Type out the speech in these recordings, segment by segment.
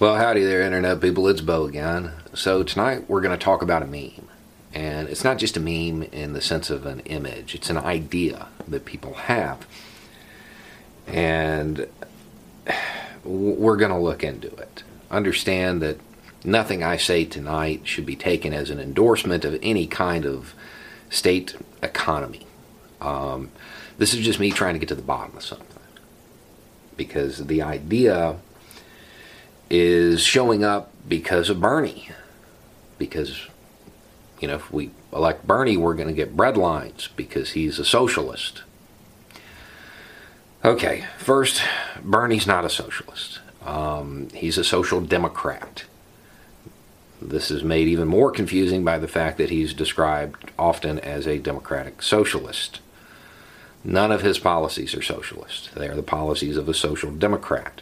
Well, howdy there, Internet people. It's Beau again. So, tonight we're going to talk about a meme. And it's not just a meme in the sense of an image, it's an idea that people have. And we're going to look into it. Understand that nothing I say tonight should be taken as an endorsement of any kind of state economy. Um, this is just me trying to get to the bottom of something. Because the idea is showing up because of Bernie. Because, you know, if we elect Bernie, we're going to get breadlines because he's a socialist. Okay, first, Bernie's not a socialist. Um, he's a social democrat. This is made even more confusing by the fact that he's described often as a democratic socialist. None of his policies are socialist. They are the policies of a social democrat.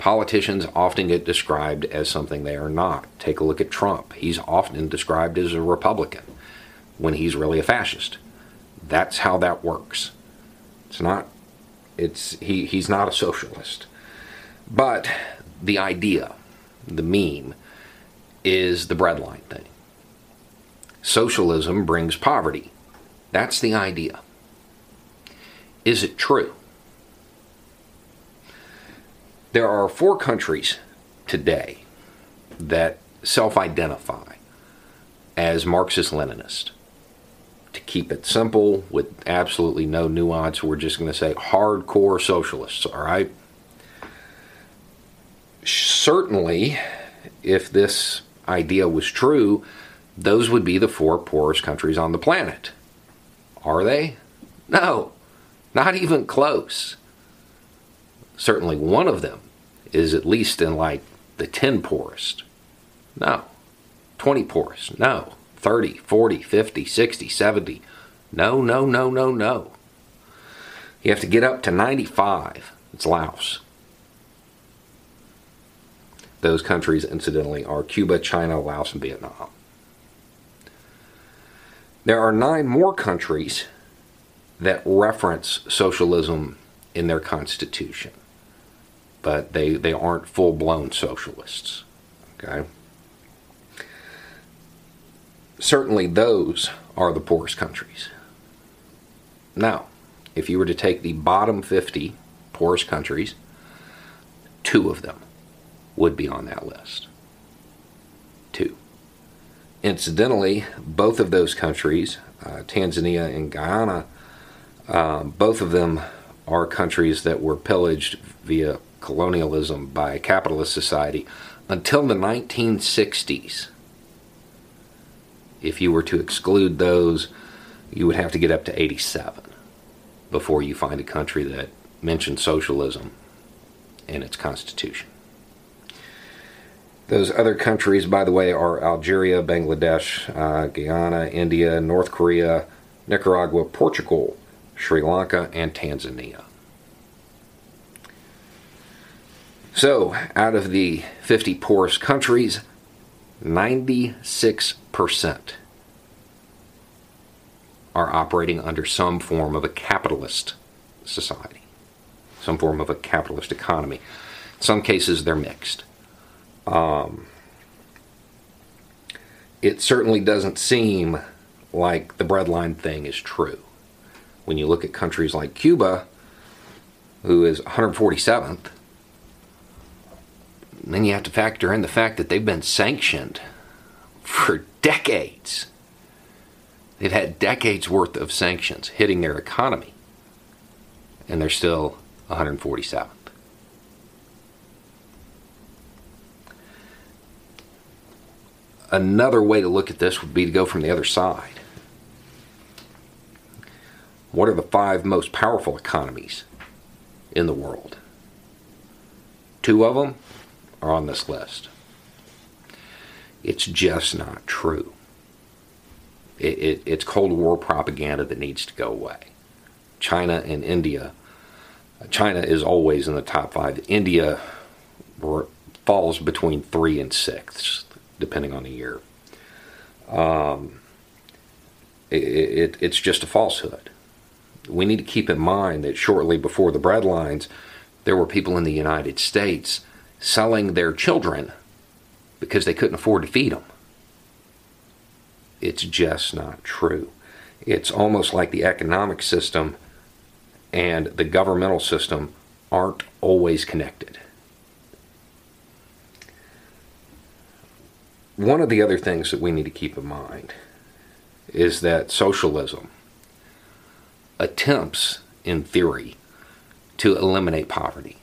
Politicians often get described as something they are not. Take a look at Trump. He's often described as a Republican when he's really a fascist. That's how that works. It's not it's he he's not a socialist. But the idea, the meme is the breadline thing. Socialism brings poverty. That's the idea. Is it true? There are four countries today that self identify as Marxist Leninist. To keep it simple, with absolutely no nuance, we're just going to say hardcore socialists, all right? Certainly, if this idea was true, those would be the four poorest countries on the planet. Are they? No, not even close certainly one of them is at least in like the 10 poorest. No. 20 poorest. No. 30, 40, 50, 60, 70. No, no, no, no, no. You have to get up to 95. It's Laos. Those countries, incidentally, are Cuba, China, Laos, and Vietnam. There are nine more countries that reference socialism in their constitution but they, they aren't full blown socialists. Okay? Certainly, those are the poorest countries. Now, if you were to take the bottom 50 poorest countries, two of them would be on that list. Two. Incidentally, both of those countries, uh, Tanzania and Guyana, um, both of them are countries that were pillaged via colonialism by capitalist society until the 1960s. If you were to exclude those, you would have to get up to 87 before you find a country that mentions socialism in its constitution. Those other countries, by the way, are Algeria, Bangladesh, uh, Guyana, India, North Korea, Nicaragua, Portugal, Sri Lanka, and Tanzania. So, out of the 50 poorest countries, 96% are operating under some form of a capitalist society, some form of a capitalist economy. In some cases, they're mixed. Um, it certainly doesn't seem like the breadline thing is true. When you look at countries like Cuba, who is 147th, and then you have to factor in the fact that they've been sanctioned for decades. They've had decades worth of sanctions hitting their economy, and they're still 147th. Another way to look at this would be to go from the other side. What are the five most powerful economies in the world? Two of them are on this list. It's just not true. It, it, it's Cold War propaganda that needs to go away. China and India. China is always in the top five. India falls between three and six, depending on the year. Um, it, it, it's just a falsehood. We need to keep in mind that shortly before the breadlines, there were people in the United States selling their children because they couldn't afford to feed them. It's just not true. It's almost like the economic system and the governmental system aren't always connected. One of the other things that we need to keep in mind is that socialism attempts, in theory, to eliminate poverty.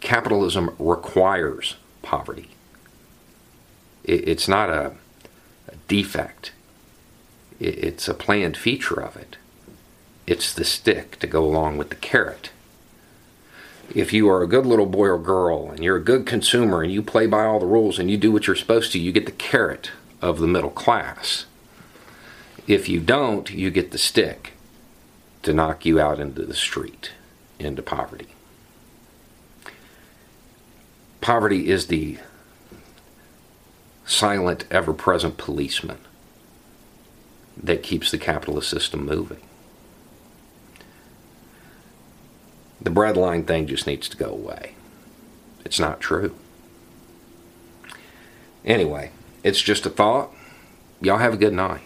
Capitalism requires poverty. It's not a, defect, it's a planned feature of it. It's the stick to go along with the carrot. If you are a good little boy or girl and you're a good consumer and you play by all the rules and you do what you're supposed to, you get the carrot of the middle class. If you don't, you get the stick to knock you out into the street, into poverty. Poverty is the silent, ever present policeman that keeps the capitalist system moving. The breadline thing just needs to go away. It's not true. Anyway, it's just a thought. Y'all have a good night.